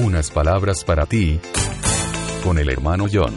Unas palabras para ti. Con el hermano John.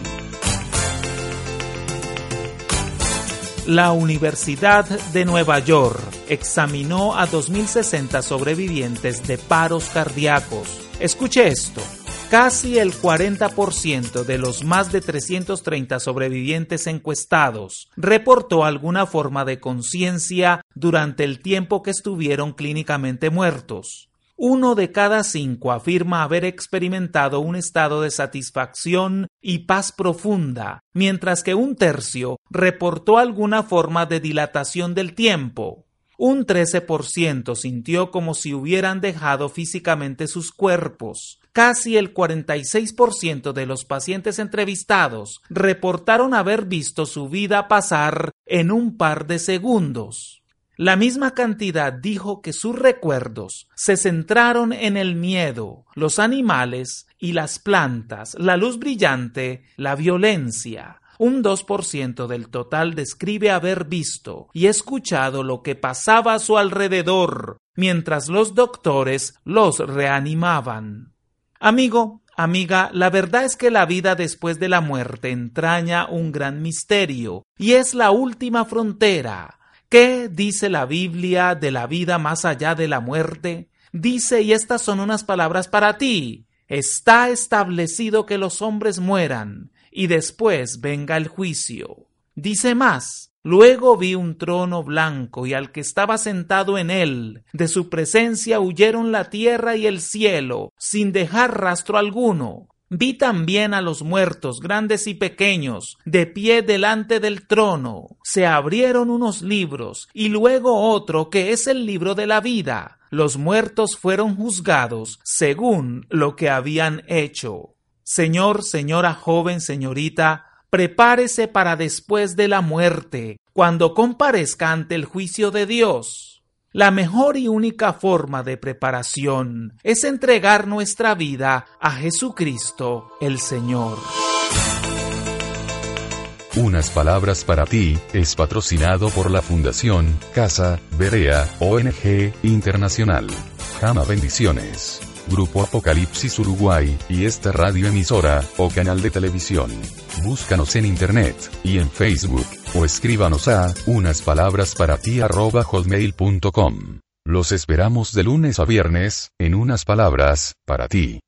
La Universidad de Nueva York examinó a 2.060 sobrevivientes de paros cardíacos. Escuche esto. Casi el 40% de los más de 330 sobrevivientes encuestados reportó alguna forma de conciencia durante el tiempo que estuvieron clínicamente muertos. Uno de cada cinco afirma haber experimentado un estado de satisfacción y paz profunda, mientras que un tercio reportó alguna forma de dilatación del tiempo. Un 13% sintió como si hubieran dejado físicamente sus cuerpos, casi el 46% de los pacientes entrevistados reportaron haber visto su vida pasar en un par de segundos. La misma cantidad dijo que sus recuerdos se centraron en el miedo, los animales y las plantas, la luz brillante, la violencia. Un 2% del total describe haber visto y escuchado lo que pasaba a su alrededor, mientras los doctores los reanimaban. Amigo, amiga, la verdad es que la vida después de la muerte entraña un gran misterio y es la última frontera. ¿Qué dice la Biblia de la vida más allá de la muerte? Dice, y estas son unas palabras para ti, está establecido que los hombres mueran y después venga el juicio. Dice más, Luego vi un trono blanco y al que estaba sentado en él. De su presencia huyeron la tierra y el cielo, sin dejar rastro alguno. Vi también a los muertos, grandes y pequeños, de pie delante del trono. Se abrieron unos libros, y luego otro que es el libro de la vida. Los muertos fueron juzgados según lo que habían hecho. Señor, señora joven, señorita, prepárese para después de la muerte, cuando comparezca ante el juicio de Dios. La mejor y única forma de preparación es entregar nuestra vida a Jesucristo el Señor. Unas palabras para ti es patrocinado por la Fundación Casa Berea ONG Internacional. Jama bendiciones. Grupo Apocalipsis Uruguay, y esta radioemisora, o canal de televisión. Búscanos en internet, y en Facebook, o escríbanos a, unas palabras para. Los esperamos de lunes a viernes, en unas palabras, para ti.